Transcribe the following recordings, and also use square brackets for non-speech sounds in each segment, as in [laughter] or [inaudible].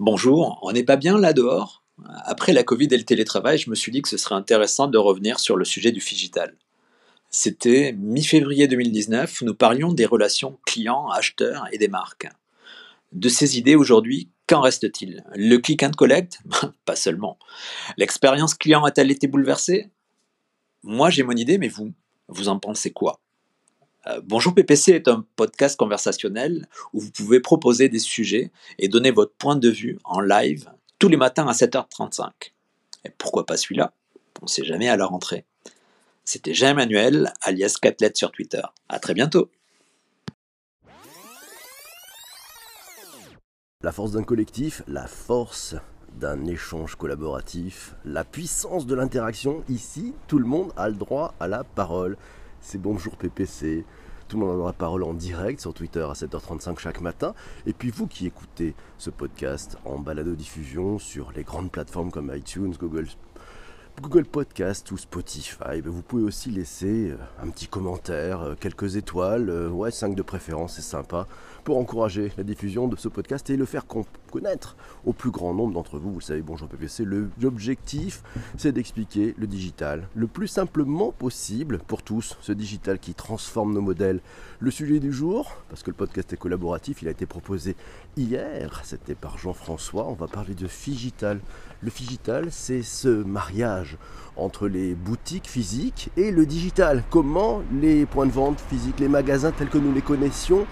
Bonjour, on n'est pas bien là dehors? Après la Covid et le télétravail, je me suis dit que ce serait intéressant de revenir sur le sujet du digital. C'était mi-février 2019, nous parlions des relations clients-acheteurs et des marques. De ces idées aujourd'hui, qu'en reste-t-il? Le click and collect? [laughs] Pas seulement. L'expérience client a-t-elle été bouleversée? Moi j'ai mon idée, mais vous, vous en pensez quoi? Bonjour PPC est un podcast conversationnel où vous pouvez proposer des sujets et donner votre point de vue en live tous les matins à 7h35. Et pourquoi pas celui-là? On ne sait jamais à la rentrée. C'était Jean-Emmanuel, alias Catlet sur Twitter. À très bientôt La force d'un collectif, la force d'un échange collaboratif, la puissance de l'interaction. Ici, tout le monde a le droit à la parole c'est Bonjour PPC. Tout le monde a la parole en direct sur Twitter à 7h35 chaque matin. Et puis vous qui écoutez ce podcast en balado-diffusion sur les grandes plateformes comme iTunes, Google, Google Podcast ou Spotify, ben, vous pouvez aussi laisser euh, un petit commentaire, euh, quelques étoiles, euh, ouais 5 de préférence, c'est sympa pour encourager la diffusion de ce podcast et le faire connaître au plus grand nombre d'entre vous. Vous savez, bonjour PPC, l'objectif c'est d'expliquer le digital le plus simplement possible pour tous, ce digital qui transforme nos modèles. Le sujet du jour, parce que le podcast est collaboratif, il a été proposé hier, c'était par Jean-François, on va parler de Figital. Le Figital, c'est ce mariage entre les boutiques physiques et le digital. Comment les points de vente physiques, les magasins tels que nous les connaissions,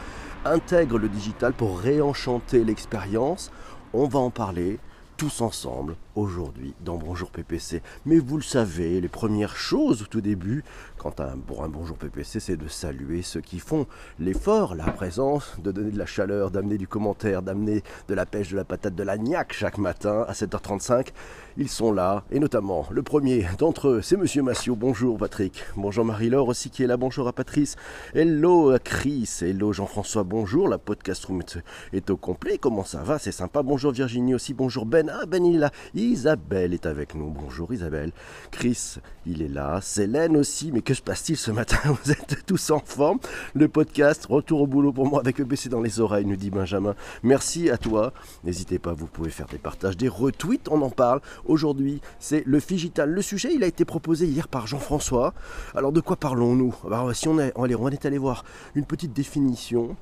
intègre le digital pour réenchanter l'expérience. On va en parler tous ensemble aujourd'hui dans Bonjour PPC. Mais vous le savez, les premières choses au tout début, quand un, pour un Bonjour PPC, c'est de saluer ceux qui font l'effort, la présence, de donner de la chaleur, d'amener du commentaire, d'amener de la pêche, de la patate, de la niaque chaque matin à 7h35. Ils sont là, et notamment le premier d'entre eux, c'est Monsieur Massio. Bonjour Patrick. Bonjour Marie-Laure aussi qui est là. Bonjour à Patrice. Hello à Chris. Hello Jean-François. Bonjour. La podcast room est au complet. Comment ça va? C'est sympa. Bonjour Virginie aussi. Bonjour Ben. Ah Ben il est là. Isabelle est avec nous. Bonjour Isabelle. Chris, il est là. Célène aussi. Mais que se passe-t-il ce matin? [laughs] Vous êtes tous en forme? Le podcast, retour au boulot pour moi avec le PC dans les oreilles, nous dit Benjamin. Merci à toi. N'hésitez pas, vous pouvez faire des partages, des retweets. On en parle Aujourd'hui, c'est le Figital. Le sujet, il a été proposé hier par Jean-François. Alors, de quoi parlons-nous? Si on est, on est allé voir une petite définition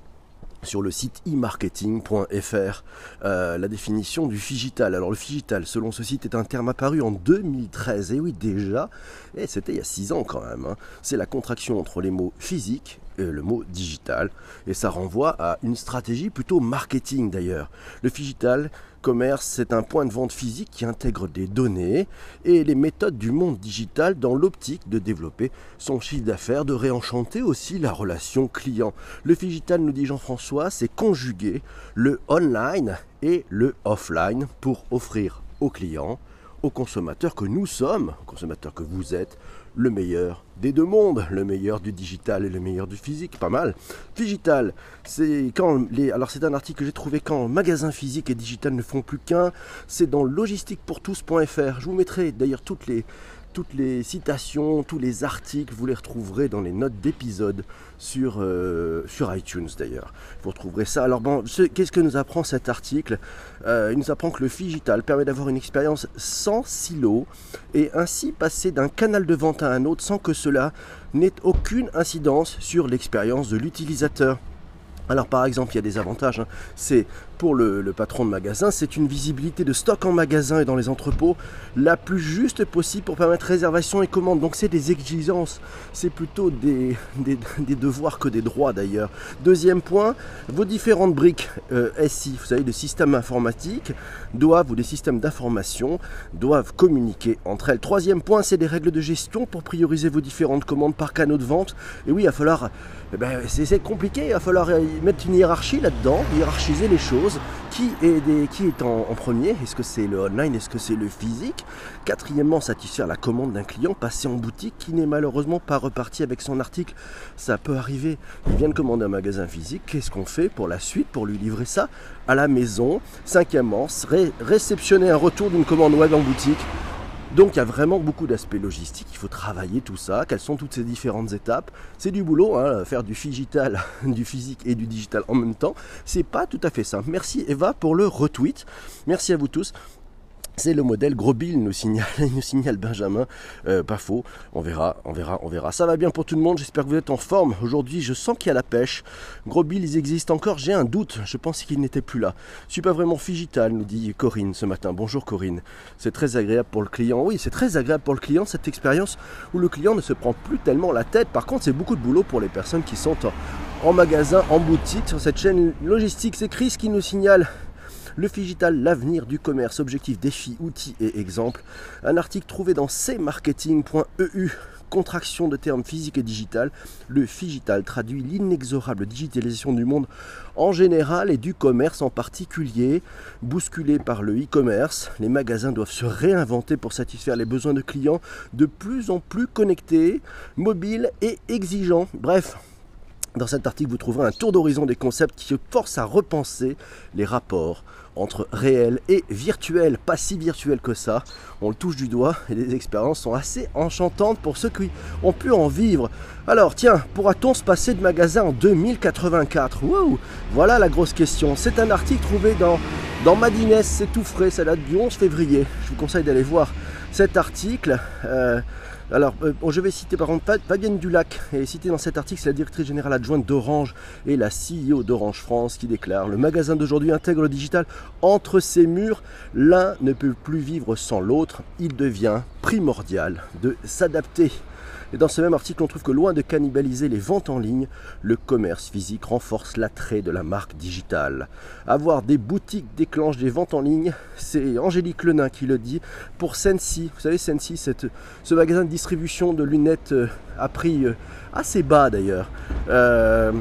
sur le site e-marketing.fr euh, la définition du figital. Alors le figital, selon ce site, est un terme apparu en 2013. Et oui, déjà, et c'était il y a 6 ans quand même. Hein. C'est la contraction entre les mots physique le mot digital. Et ça renvoie à une stratégie plutôt marketing d'ailleurs. Le figital commerce, c'est un point de vente physique qui intègre des données et les méthodes du monde digital dans l'optique de développer son chiffre d'affaires, de réenchanter aussi la relation client. Le digital, nous dit Jean-François, c'est conjuguer le online et le offline pour offrir aux clients, aux consommateurs que nous sommes, aux consommateurs que vous êtes, le meilleur des deux mondes, le meilleur du digital et le meilleur du physique, pas mal. Digital, c'est quand les alors c'est un article que j'ai trouvé quand magasin physique et digital ne font plus qu'un, c'est dans logistiquepourtous.fr. Je vous mettrai d'ailleurs toutes les toutes les citations, tous les articles, vous les retrouverez dans les notes d'épisode sur, euh, iTunes d'ailleurs. Vous retrouverez ça. Alors bon, qu'est-ce que nous apprend cet article? Euh, Il nous apprend que le digital permet d'avoir une expérience sans silo et ainsi passer d'un canal de vente à un autre sans que cela n'ait aucune incidence sur l'expérience de l'utilisateur. Alors par exemple, il y a des avantages. Hein. C'est pour le, patron de magasin, c'est une visibilité de stock en magasin et dans les entrepôts la plus juste possible pour permettre réservation et commande. Donc c'est des exigences, c'est plutôt des, [laughs] des, devoirs que des droits d'ailleurs. Deuxième point, vos différentes briques euh, SI, vous savez, de systèmes informatiques, doivent, ou des systèmes d'information, doivent communiquer entre elles. Troisième point, c'est des règles de gestion pour prioriser vos différentes commandes par canaux de vente. Et oui, il va falloir, eh ben, c'est compliqué, il va falloir mettre une hiérarchie là-dedans, hiérarchiser les choses qui est, en, premier? Est-ce que c'est le online? Est-ce que c'est le physique? Quatrièmement, satisfaire la commande d'un client passé en boutique qui n'est malheureusement pas reparti avec son article. Ça peut arriver. Il vient de commander un magasin physique. Qu'est-ce qu'on fait pour la suite Pour lui livrer ça à la maison? Cinquièmement, réceptionner un retour d'une commande web en boutique Donc il y a vraiment beaucoup d'aspects logistiques, il faut travailler tout ça, quelles sont toutes ces différentes étapes? C'est du boulot, hein, faire du digital, [laughs] du physique et du digital en même temps, c'est pas tout à fait simple. Merci Eva pour le retweet. Merci à vous tous. C'est le modèle Gros Bill, nous signale, [laughs] nous signale Benjamin. Euh, pas faux. On verra, on verra, on verra. Ça va bien pour tout le monde. J'espère que vous êtes en forme. Aujourd'hui, je sens qu'il y a la pêche. Gros Bill, ils existent encore. J'ai un doute. Je pense qu'ils n'étaient plus là. Je suis pas vraiment digital, nous dit Corinne ce matin. Bonjour Corinne. C'est très agréable pour le client. Oui, c'est très agréable pour le client cette expérience où le client ne se prend plus tellement la tête. Par contre, c'est beaucoup de boulot pour les personnes qui sont en, en magasin, en boutique sur cette chaîne logistique. C'est Chris qui nous signale le Figital, l'avenir du commerce, objectif, défi, outils et exemples. Un article trouvé dans cmarketing.eu contraction de termes physique et digital, le Figital traduit l'inexorable digitalisation du monde en général et du commerce en particulier. Bousculé par le e-commerce, les magasins doivent se réinventer pour satisfaire les besoins de clients de plus en plus connectés, mobiles et exigeants. Bref, dans cet article, vous trouverez un tour d'horizon des concepts qui forcent à repenser les rapports entre réel et virtuel, pas si virtuel que ça. On le touche du doigt et les expériences sont assez enchantantes pour ceux qui ont pu en vivre. Alors tiens, pourra-t-on se passer de magasin en 2084 Wow Voilà la grosse question. C'est un article trouvé dans, dans Madines, c'est tout frais, ça date du 11 février. Je vous conseille d'aller voir cet article. Euh, alors, euh, je vais citer par contre Fabienne Dulac, et citée dans cet article, c'est la directrice générale adjointe d'Orange et la CEO d'Orange France qui déclare Le magasin d'aujourd'hui intègre le digital entre ses murs. L'un ne peut plus vivre sans l'autre. Il devient primordial de s'adapter et dans ce même article, on trouve que loin de cannibaliser les ventes en ligne, le commerce physique renforce l'attrait de la marque digitale. Avoir des boutiques déclenche des ventes en ligne, c'est Angélique Lenain qui le dit. Pour Sensi, vous savez Sensi, ce magasin de distribution de lunettes euh, à prix euh, assez bas d'ailleurs. Euh,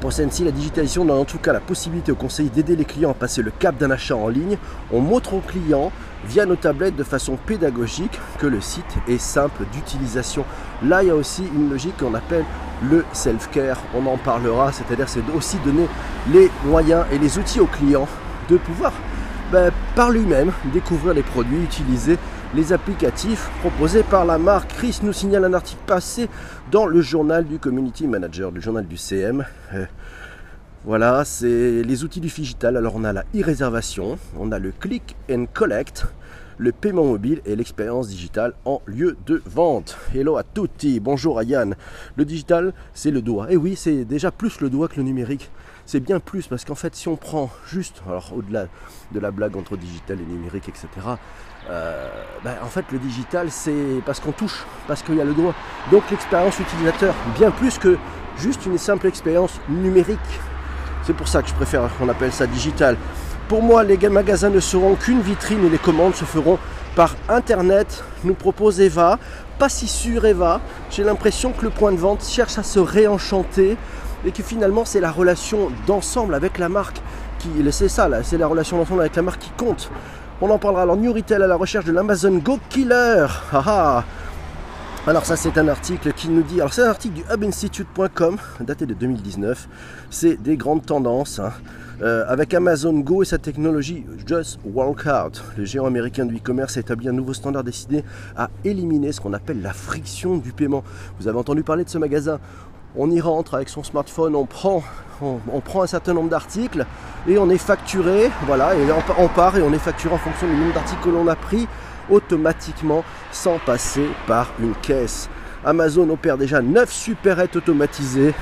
pour Sensi, la digitalisation donne en tout cas la possibilité au conseiller d'aider les clients à passer le cap d'un achat en ligne. On montre aux clients via nos tablettes de façon pédagogique que le site est simple d'utilisation. Là, il y a aussi une logique qu'on appelle le self-care. On en parlera, c'est-à-dire c'est aussi donner les moyens et les outils aux clients de pouvoir ben, par lui-même découvrir les produits, utiliser les applicatifs proposés par la marque. Chris nous signale un article passé dans le journal du Community Manager, le journal du CM. Euh, voilà, c'est les outils du digital. Alors on a la e-réservation, on a le click and collect, le paiement mobile et l'expérience digitale en lieu de vente. Hello à tutti, bonjour à Yann. Le digital, c'est le doigt. Et oui, c'est déjà plus le doigt que le numérique. C'est bien plus parce qu'en fait, si on prend juste, alors au-delà de la blague entre digital et numérique, etc., euh, ben, en fait, le digital, c'est parce qu'on touche, parce qu'il y a le doigt. Donc l'expérience utilisateur, bien plus que juste une simple expérience numérique. C'est pour ça que je préfère qu'on appelle ça digital. Pour moi, les magasins ne seront qu'une vitrine et les commandes se feront par internet, nous propose Eva. Pas si sûr Eva, j'ai l'impression que le point de vente cherche à se réenchanter et que finalement c'est la relation d'ensemble avec la marque qui. C'est ça là, c'est la relation d'ensemble avec la marque qui compte. On en parlera alors New Retail à la recherche de l'Amazon Go Killer. Alors ça c'est un article qui nous dit, alors c'est un article du hubinstitute.com daté de 2019, c'est des grandes tendances hein. euh, avec Amazon Go et sa technologie Just Walk Out. Le géant américain du e-commerce a établi un nouveau standard destiné à éliminer ce qu'on appelle la friction du paiement. Vous avez entendu parler de ce magasin on y rentre avec son smartphone, on prend, on, prend un certain nombre d'articles et on est facturé, voilà, et on, part et on est facturé en fonction du nombre d'articles que l'on a pris automatiquement sans passer par une caisse. Amazon opère déjà 9 supérettes automatisées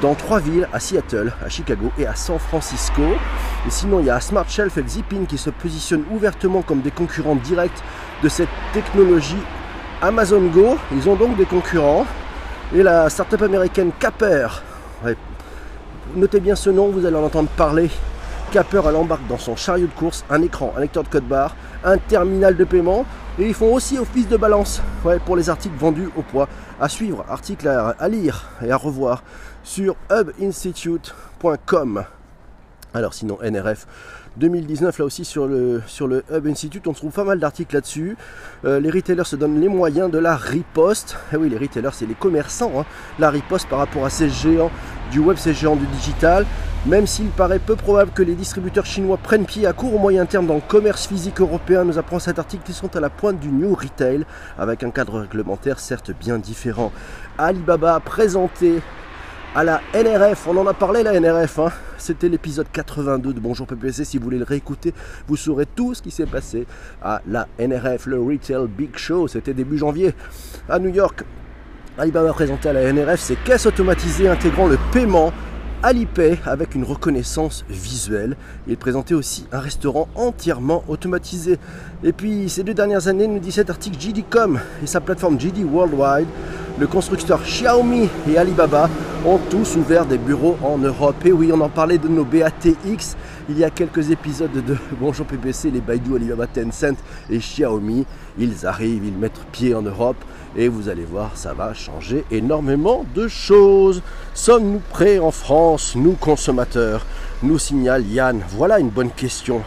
dans trois villes, à Seattle, à Chicago et à San Francisco. Et sinon, il y a Smart Shelf et Zippin qui se positionnent ouvertement comme des concurrents directs de cette technologie Amazon Go. Ils ont donc des concurrents. Et la start-up américaine Capper, notez bien ce nom, vous allez en entendre parler. Capper, elle embarque dans son chariot de course un écran, un lecteur de code barre, un terminal de paiement et ils font aussi office de balance pour les articles vendus au poids. À suivre, article à, lire et à revoir sur hubinstitute.com. Alors sinon, NRF 2019, là aussi sur le, sur le Hub Institute, on trouve pas mal d'articles là-dessus. Euh, les retailers se donnent les moyens de la riposte. Eh oui, les retailers, c'est les commerçants. Hein. La riposte par rapport à ces géants du web, ces géants du digital. Même s'il paraît peu probable que les distributeurs chinois prennent pied à court ou moyen terme dans le commerce physique européen, nous apprend cet article qu'ils sont à la pointe du New Retail, avec un cadre réglementaire certes bien différent. Alibaba a présenté à la NRF. On en a parlé la NRF. Hein. C'était l'épisode 82 de Bonjour PPC. Si vous voulez le réécouter, vous saurez tout ce qui s'est passé à la NRF, le Retail Big Show. C'était début janvier à New York. Alibaba présenté à la NRF ses caisses automatisées intégrant le paiement Alipay avec une reconnaissance visuelle. Il présentait aussi un restaurant entièrement automatisé. Et puis ces deux dernières années, nous dit cet article JD.com et sa plateforme JD Worldwide, le constructeur Xiaomi et Alibaba ont tous ouvert des bureaux en Europe. Et oui, on en parlait de nos BATX il y a quelques épisodes de [laughs] Bonjour PPC, les Baidu, Alibaba, Tencent et Xiaomi. Ils arrivent, ils mettent pied en Europe et vous allez voir, ça va changer énormément de choses. Sommes-nous prêts en France, nous consommateurs? Nous signale Yann. Voilà une bonne question.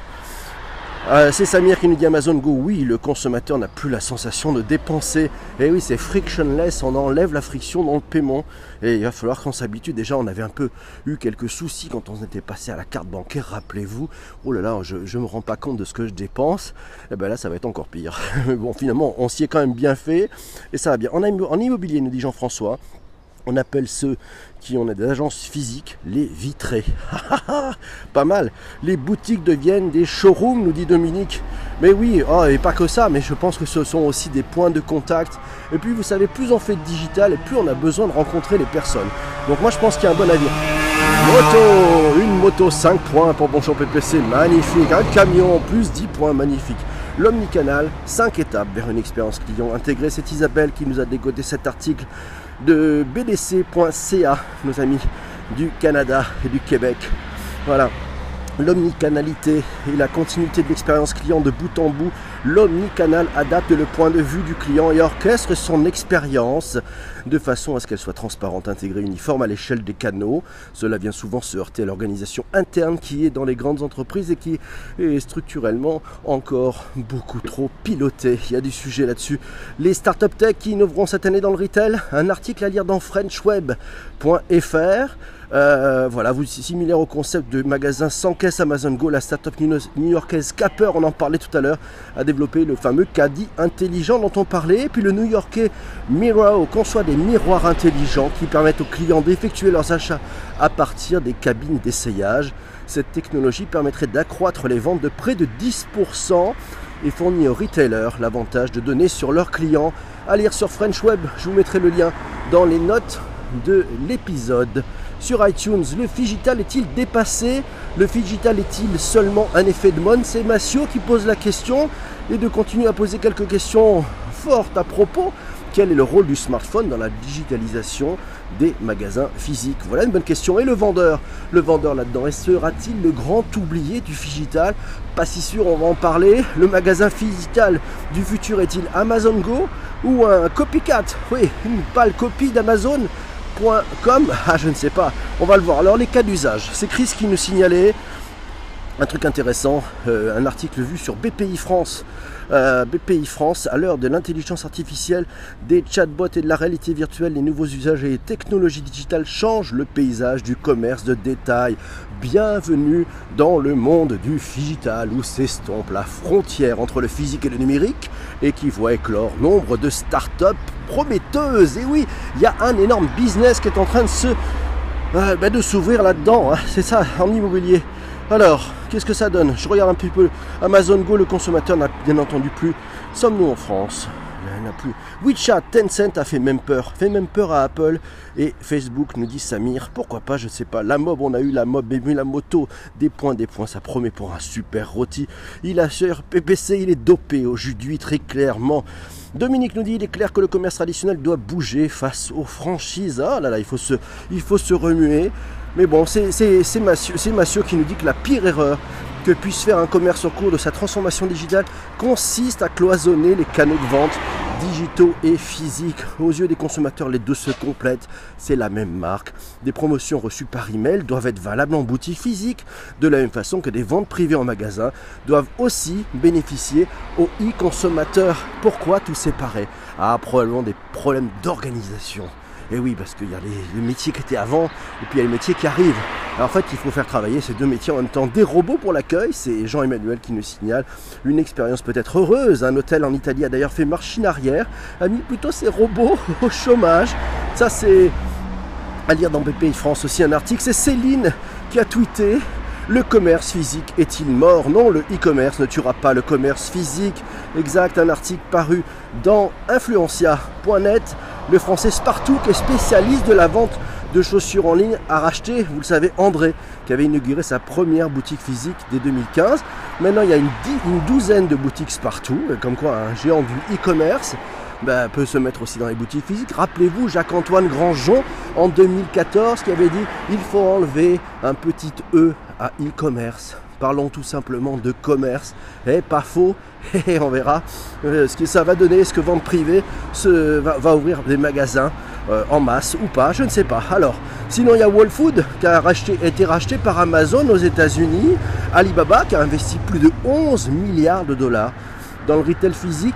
Euh, c'est Samir qui nous dit Amazon Go, oui, le consommateur n'a plus la sensation de dépenser. Et eh oui, c'est frictionless, on enlève la friction dans le paiement. Et il va falloir qu'on s'habitue. Déjà, on avait un peu eu quelques soucis quand on était passé à la carte bancaire, rappelez-vous. Oh là là, je ne me rends pas compte de ce que je dépense. Et eh bien là, ça va être encore pire. [laughs] Mais bon, finalement, on s'y est quand même bien fait. Et ça va bien. En immobilier, nous dit Jean-François, on appelle ceux qui ont des agences physiques les vitrés. [laughs] pas mal. Les boutiques deviennent des showrooms, nous dit Dominique. Mais oui, oh, et pas que ça, mais je pense que ce sont aussi des points de contact. Et puis vous savez, plus on fait de digital et plus on a besoin de rencontrer les personnes. Donc moi je pense qu'il y a un bon avis. Moto, une moto 5 points pour Bonjour PPC, magnifique. Un camion, plus 10 points, magnifique. L'omnicanal, 5 étapes vers une expérience client intégrée. C'est Isabelle qui nous a dégoté cet article de bdc.ca, nos amis du Canada et du Québec. Voilà, l'omnicanalité et la continuité de l'expérience client de bout en bout, l'omnicanal adapte le point de vue du client et orchestre son expérience de façon à ce qu'elle soit transparente, intégrée, uniforme à l'échelle des canaux. Cela vient souvent se heurter à l'organisation interne qui est dans les grandes entreprises et qui est structurellement encore beaucoup trop pilotée. Il y a du sujet là-dessus. Les startups tech qui innoveront cette année dans le retail, un article à lire dans frenchweb.fr. Euh, voilà, vous similaire au concept de magasin sans caisse Amazon Go, la startup new-yorkaise Capper, on en parlait tout à l'heure, a développé le fameux caddie intelligent dont on parlait. Et puis le new-yorkais Miro conçoit des miroirs intelligents qui permettent aux clients d'effectuer leurs achats à partir des cabines d'essayage. Cette technologie permettrait d'accroître les ventes de près de 10% et fournit aux retailers l'avantage de donner sur leurs clients. À lire sur French Web, je vous mettrai le lien dans les notes de l'épisode sur iTunes. Le digital est-il dépassé? Le digital est-il seulement un effet de mode? C'est Massio qui pose la question et de continuer à poser quelques questions fortes à propos. Quel est le rôle du smartphone dans la digitalisation des magasins physiques? Voilà une bonne question. Et le vendeur? Le vendeur là-dedans, sera-t-il le grand oublié du digital Pas si sûr, on va en parler. Le magasin physical du futur est-il Amazon Go ou un copycat? Oui, une pâle copie d'Amazon .com Ah, je ne sais pas. On va le voir. Alors, les cas d'usage. C'est Chris qui nous signalait un truc intéressant, euh, un article vu sur BPI France. Euh, BPI France, à l'heure de l'intelligence artificielle, des chatbots et de la réalité virtuelle, les nouveaux usages et technologies digitales changent le paysage du commerce de détail. Bienvenue dans le monde du digital où s'estompe la frontière entre le physique et le numérique et qui voit éclore nombre de start-up prometteuses. Et oui, il y a un énorme business qui est en train de se euh, ben, de s'ouvrir là-dedans. Hein. C'est ça, en immobilier. Alors, qu'est-ce que ça donne Je regarde un petit peu. Amazon Go, le consommateur n'a bien entendu plus. Sommes-nous en France n'a plus. WeChat, Tencent a fait même peur, fait même peur à Apple et Facebook nous dit Samir, pourquoi pas, je sais pas. La mob, on a eu la mob, mais la moto, des points, des points, ça promet pour un super rôti. Il a cher PPC, il est dopé au jus très clairement. Dominique nous dit il est clair que le commerce traditionnel doit bouger face aux franchises. Ah là là, il faut se, il faut se remuer. Mais bon, c'est Massio, qui nous dit que la pire erreur que puisse faire un commerce au cours de sa transformation digitale consiste à cloisonner les canaux de vente digitaux et physiques. Aux yeux des consommateurs, les deux se complètent. C'est la même marque. Des promotions reçues par email doivent être valables en boutique physique, de la même façon que des ventes privées en magasin doivent aussi bénéficier aux e-consommateurs. Pourquoi tout séparer? Ah, probablement des problèmes d'organisation Et oui, parce qu'il y a les, métiers qui étaient avant, et puis il y a les métiers qui arrivent. Alors en fait, il faut faire travailler ces deux métiers en même temps. Des robots pour l'accueil, c'est Jean-Emmanuel qui nous signale une expérience peut-être heureuse. Un hôtel en Italie a d'ailleurs fait machine arrière, a mis plutôt ses robots [laughs] au chômage. Ça, c'est à lire dans BPI France aussi un article. C'est Céline qui a tweeté le commerce physique est-il mort? Non, le e-commerce ne tuera pas le commerce physique. Exact, un article paru dans influencia.net. Le français Spartou, qui est spécialiste de la vente de chaussures en ligne, a racheté, vous le savez, André, qui avait inauguré sa première boutique physique dès 2015. Maintenant, il y a une, douzaine de boutiques Spartou, comme quoi un géant du e-commerce. Ben, peut se mettre aussi dans les boutiques physiques. Rappelez-vous Jacques-Antoine Grandjean en 2014 qui avait dit il faut enlever un petit E à e-commerce. Parlons tout simplement de commerce. Eh, pas faux. [laughs] Et on verra euh, ce que ça va donner. Est-ce que vente privée se, va, ouvrir des magasins euh, en masse ou pas Je ne sais pas. Alors, sinon il y a Whole Food qui a été racheté par Amazon aux États-Unis. Alibaba qui a investi plus de 11 milliards de dollars dans le retail physique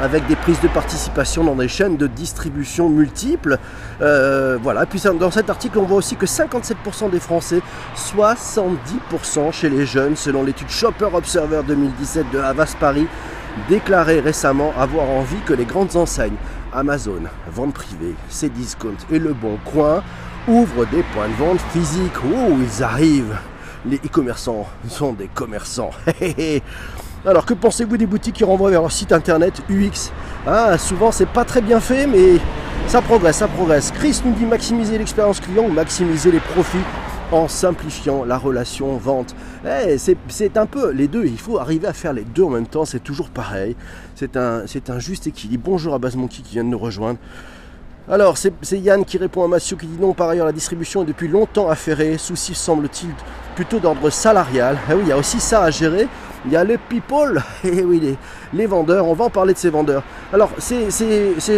avec des prises de participation dans des chaînes de distribution multiples. Euh, voilà. Puis dans cet article, on voit aussi que 57% des Français, 70% chez les jeunes, selon l'étude Shopper Observer 2017 de Havas Paris, déclaraient récemment avoir envie que les grandes enseignes Amazon, vente privée, Cdiscount et Le Bon Coin ouvrent des points de vente physiques. Oh, ils arrivent Les e-commerçants sont des commerçants. [laughs] Alors que pensez-vous des boutiques qui renvoient vers leur site internet UX? Ah, Souvent c'est pas très bien fait mais ça progresse, ça progresse. Chris nous dit maximiser l'expérience client ou maximiser les profits en simplifiant la relation vente. Eh, c'est un peu les deux, il faut arriver à faire les deux en même temps, c'est toujours pareil. C'est un, un juste équilibre. Bonjour à Monkey qui vient de nous rejoindre. Alors, c'est Yann qui répond à Mathieu qui dit non, par ailleurs, la distribution est depuis longtemps affairée. Souci semble-t-il plutôt d'ordre salarial. Eh oui, il y a aussi ça à gérer. Il y a les people, et [laughs] eh oui, les, vendeurs. On va en parler de ces vendeurs. Alors, c'est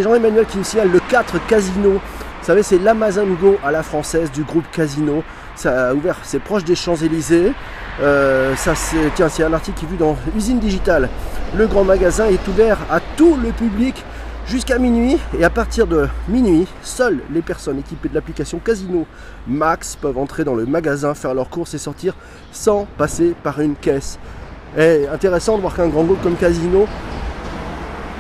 Jean-Emmanuel qui signale le 4 Casino. Vous savez, c'est l'Amazon Go à la française du groupe Casino. Ça a ouvert, c'est proche des Champs-Élysées. Euh, tiens, c'est un article qui est vu dans Usine Digitale. Le grand magasin est ouvert à tout le public jusqu'à minuit et à partir de minuit, seules les personnes équipées de l'application Casino Max peuvent entrer dans le magasin, faire leurs courses et sortir sans passer par une caisse. Et intéressant de voir qu'un grand groupe comme Casino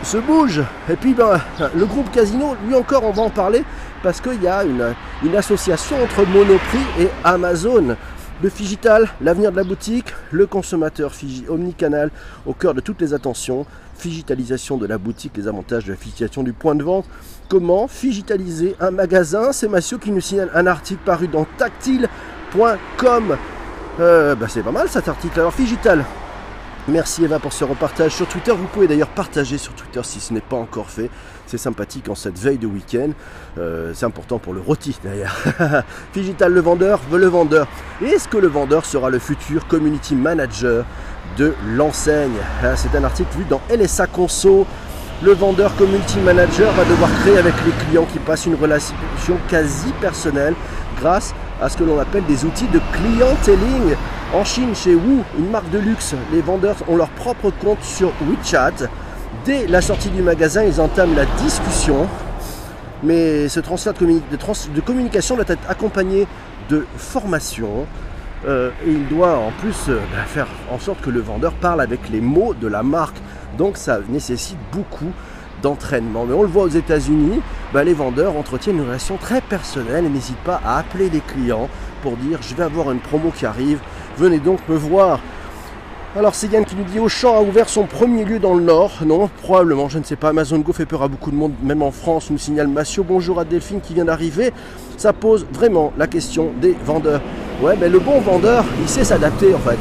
se bouge. Et puis ben, le groupe Casino, lui encore on va en parler parce qu'il y a une, association entre Monoprix et Amazon. Le Figital, l'avenir de la boutique, le consommateur Fiji omnicanal au cœur de toutes les attentions, Figitalisation de la boutique, les avantages de la figitalisation du point de vente, comment figitaliser un magasin, c'est Massio qui nous signale un article paru dans tactile.com. Euh, bah c'est pas mal cet article. Alors Figital, Merci Eva pour ce repartage sur Twitter. Vous pouvez d'ailleurs partager sur Twitter si ce n'est pas encore fait. C'est sympathique en cette veille de week-end. Euh, c'est important pour le rôti d'ailleurs. [laughs] Figital le vendeur veut le vendeur. Est-ce que le vendeur sera le futur community manager de l'enseigne? Ah, C'est un article vu dans LSA Conso. Le vendeur community manager va devoir créer avec les clients qui passent une relation quasi personnelle grâce à ce que l'on appelle des outils de clienteling. En Chine, chez Wu, une marque de luxe, les vendeurs ont leur propre compte sur WeChat. Dès la sortie du magasin, ils entament la discussion. Mais ce transfert de, communication doit être accompagné de formation. Euh, et il doit en plus euh, bah, faire en sorte que le vendeur parle avec les mots de la marque. Donc ça nécessite beaucoup d'entraînement. Mais on le voit aux États-Unis, bah, les vendeurs entretiennent une relation très personnelle et n'hésitent pas à appeler les clients pour dire je vais avoir une promo qui arrive, venez donc me voir. Alors c'est qui nous dit Auchan a ouvert son premier lieu dans le Nord. Non, probablement, je ne sais pas. Amazon Go fait peur à beaucoup de monde, même en France, nous signale Massio. Bonjour à Delphine qui vient d'arriver. Ça pose vraiment la question des vendeurs. Ouais, mais le bon vendeur, il sait s'adapter en fait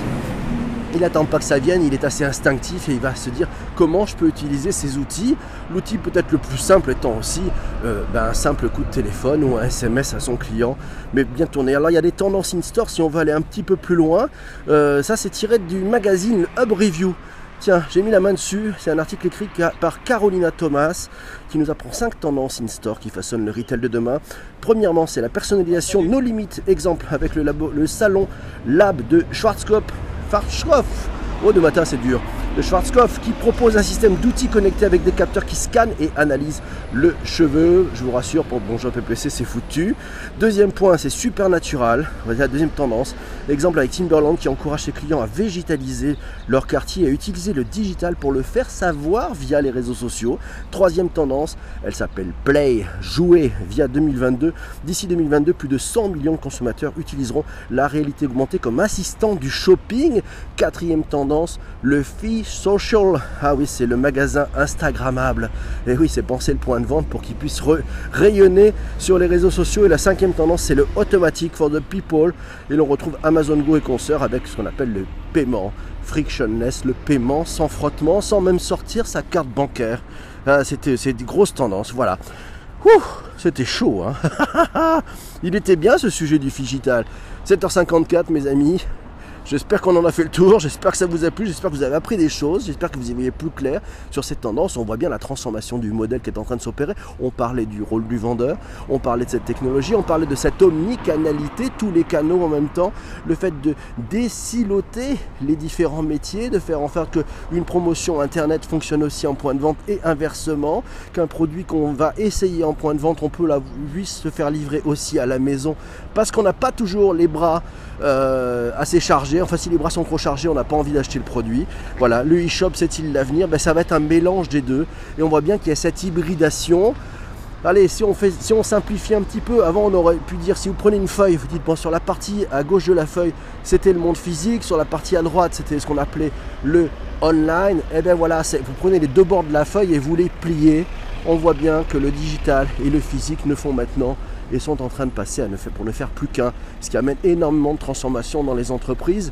il n'attend pas que ça vienne, il est assez instinctif et il va se dire comment je peux utiliser ces outils. L'outil peut-être le plus simple étant aussi euh, ben, un simple coup de téléphone ou un SMS à son client, mais bien tourné. Alors il y a des tendances in-store si on veut aller un petit peu plus loin. Euh, ça c'est tiré du magazine Hub Review. Tiens, j'ai mis la main dessus, c'est un article écrit par Carolina Thomas qui nous apprend 5 tendances in-store qui façonnent le retail de demain. Premièrement, c'est la personnalisation no limit, exemple avec le, labo, le salon Lab de Schwarzkopf Oh, de matin, c'est dur. De Schwarzkopf qui propose un système d'outils connectés avec des capteurs qui scannent et analysent le cheveu. Je vous rassure, pour Bonjour PPC, c'est foutu. Deuxième point, c'est Supernatural. On la deuxième tendance. L'exemple avec Timberland qui encourage ses clients à végétaliser leur quartier et à utiliser le digital pour le faire savoir via les réseaux sociaux. Troisième tendance, elle s'appelle Play, jouer via 2022. D'ici 2022, plus de 100 millions de consommateurs utiliseront la réalité augmentée comme assistant du shopping. Quatrième tendance, le fee social. Ah oui, c'est le magasin Instagrammable. Et oui, c'est penser le point de vente pour qu'il puisse rayonner sur les réseaux sociaux. Et la cinquième tendance, c'est le automatic for the people. Et l'on retrouve Amazon Go et consorts avec ce qu'on appelle le paiement frictionless, le paiement sans frottement, sans même sortir sa carte bancaire. Ah, c'était c'est une grosse tendance, voilà. C'était chaud, hein [laughs] Il était bien ce sujet du digital. 7h54 mes amis, J'espère qu'on en a fait le tour, j'espère que ça vous a plu, j'espère que vous avez appris des choses, j'espère que vous y voyez plus clair sur cette tendance. On voit bien la transformation du modèle qui est en train de s'opérer. On parlait du rôle du vendeur, on parlait de cette technologie, on parlait de cette omnicanalité, tous les canaux en même temps, le fait de désiloter les différents métiers, de faire en sorte qu'une promotion internet fonctionne aussi en point de vente et inversement, qu'un produit qu'on va essayer en point de vente, on peut la, puisse se faire livrer aussi à la maison parce qu'on n'a pas toujours les bras euh, assez chargés. Enfin, si les bras sont trop chargés, on n'a pas envie d'acheter le produit. Voilà, le e-shop, c'est-il l'avenir? Ben, Ça va être un mélange des deux. Et on voit bien qu'il y a cette hybridation. Allez, si on, fait, si on simplifie un petit peu, avant on aurait pu dire si vous prenez une feuille, vous dites bon sur la partie à gauche de la feuille, c'était le monde physique, sur la partie à droite, c'était ce qu'on appelait le online. Et eh bien voilà, vous prenez les deux bords de la feuille et vous les pliez. On voit bien que le digital et le physique ne font maintenant et sont en train de passer à ne faire, pour ne faire plus qu'un, ce qui amène énormément de transformations dans les entreprises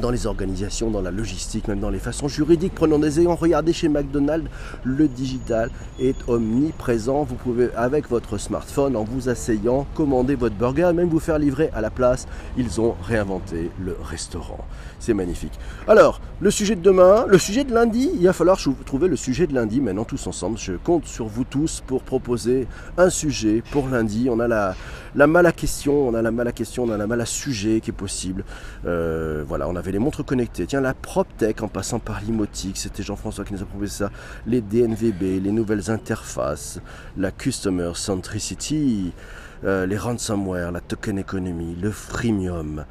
dans les organisations, dans la logistique, même dans les façons juridiques. Prenons des exemples, regardez chez McDonald's, le digital est omniprésent. Vous pouvez, avec votre smartphone, en vous asseyant, commander votre burger, même vous faire livrer à la place. Ils ont réinventé le restaurant. C'est magnifique. Alors, le sujet de demain, le sujet de lundi, il va falloir trouver le sujet de lundi maintenant tous ensemble. Je compte sur vous tous pour proposer un sujet pour lundi. On a la, la mal à question, on a la mal à question, on a la mal à sujet qui est possible. Euh, voilà, on avait les montres connectées. Tiens, la PropTech en passant par l'imotique, c'était Jean-François qui nous a proposé ça. Les DNVB, les nouvelles interfaces, la Customer Centricity, euh, les ransomware, la token economy, le freemium,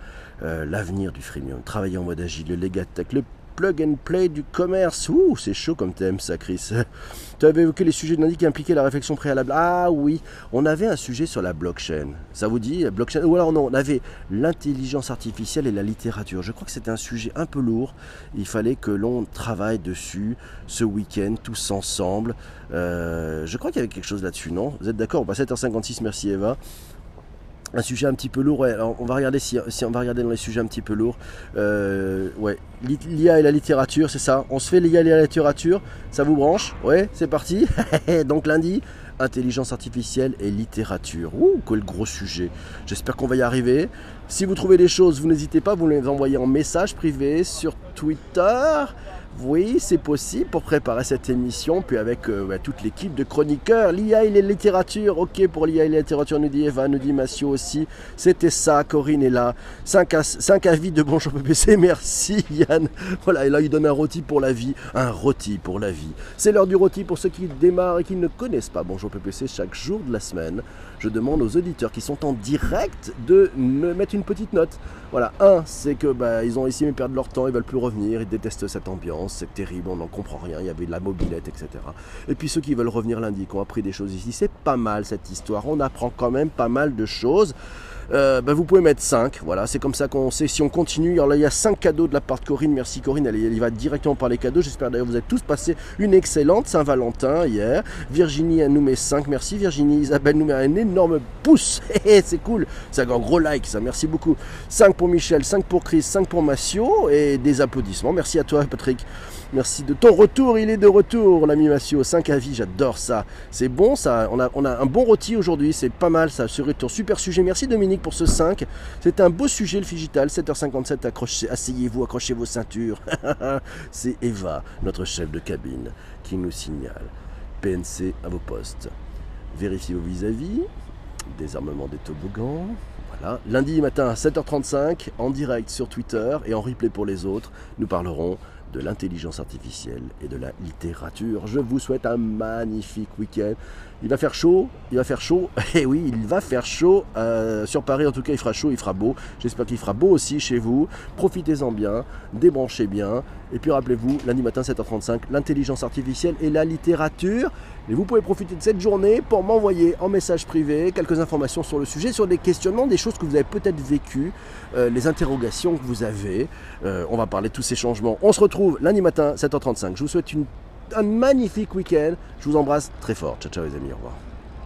euh, l'avenir du freemium, travailler en mode agile, le Legatech, le plug and play du commerce. Ouh, c'est chaud comme thème ça, Chris. [laughs] tu avais évoqué les sujets lundi qui impliquaient la réflexion préalable. Ah oui, on avait un sujet sur la blockchain. Ça vous dit, blockchain? Ou alors non, on avait l'intelligence artificielle et la littérature. Je crois que c'était un sujet un peu lourd. Il fallait que l'on travaille dessus ce week-end, tous ensemble. Euh, je crois qu'il y avait quelque chose là-dessus, non? Vous êtes d'accord 7h56, merci Eva un sujet un petit peu lourd. on va regarder si, on va regarder dans les sujets un petit peu lourds. Euh, ouais, l'IA et la littérature, c'est ça. On se fait l'IA et la littérature. Ça vous branche Ouais, c'est parti. [laughs] Donc lundi, intelligence artificielle et littérature. Ouh, quel gros sujet. J'espère qu'on va y arriver. Si vous trouvez des choses, vous n'hésitez pas, vous les envoyez en message privé sur Twitter. Oui, c'est possible pour préparer cette émission, puis avec euh, toute l'équipe de chroniqueurs, l'IA et les littératures, ok pour l'IA et les littératures, nous dit Eva, nous dit Massio aussi, c'était ça, Corinne est là, 5, avis de Bonjour PPC, [laughs] merci Yann, voilà, et là il donne un rôti pour la vie, un rôti pour la vie. C'est l'heure du rôti pour ceux qui démarrent et qui ne connaissent pas Bonjour PPC chaque jour de la semaine je demande aux auditeurs qui sont en direct de me mettre une petite note. Voilà, un, c'est que bah, ils ont estimé perdre leur temps, ils veulent plus revenir, ils détestent cette ambiance, c'est terrible, on n'en comprend rien, il y avait de la mobilette, etc. Et puis ceux qui veulent revenir lundi, qui ont appris des choses ici, c'est pas mal cette histoire, on apprend quand même pas mal de choses. Euh, bah, vous pouvez mettre 5. Voilà, c'est comme ça qu'on sait si on continue. Alors là, il y a 5 cadeaux de la part de Corinne. Merci Corinne, elle, elle va directement par les cadeaux. J'espère d'ailleurs que vous avez tous passé une excellente Saint-Valentin hier. Virginie elle nous met 5. Merci Virginie. Isabelle nous met un énorme pouce. [laughs] c'est cool. C'est un gros like ça. Merci beaucoup. 5 pour Michel, 5 pour Chris, 5 pour Massio et des applaudissements. Merci à toi Patrick. Merci de ton retour, il est de retour, l'ami Massio. 5 avis, j'adore ça. C'est bon, ça. On a, un bon rôti aujourd'hui, c'est pas mal ça. Ce retour, super sujet. Merci Dominique pour ce 5. C'est un beau sujet le Figital. 7h57, accrochez, asseyez-vous, accrochez vos ceintures. [laughs] c'est Eva, notre chef de cabine, qui nous signale. PNC à vos postes. Vérifiez vos vis-à-vis. Désarmement des toboggans. Voilà. Lundi matin à 7h35, en direct sur Twitter et en replay pour les autres, nous parlerons de l'intelligence artificielle et de la littérature. Je vous souhaite un magnifique week-end. Il va faire chaud, il va faire chaud, [laughs] et oui, il va faire chaud. Euh, sur Paris, en tout cas, il fera chaud, il fera beau. J'espère qu'il fera beau aussi chez vous. Profitez-en bien, débranchez bien. Et puis rappelez-vous, lundi matin 7h35, l'intelligence artificielle et la littérature. Et vous pouvez profiter de cette journée pour m'envoyer en message privé quelques informations sur le sujet, sur des questionnements, des choses que vous avez peut-être vécues, euh, les interrogations que vous avez. Euh, on va parler de tous ces changements. On se retrouve lundi matin 7h35. Je vous souhaite un magnifique week-end. Je vous embrasse très fort. Ciao, ciao les amis. Au revoir.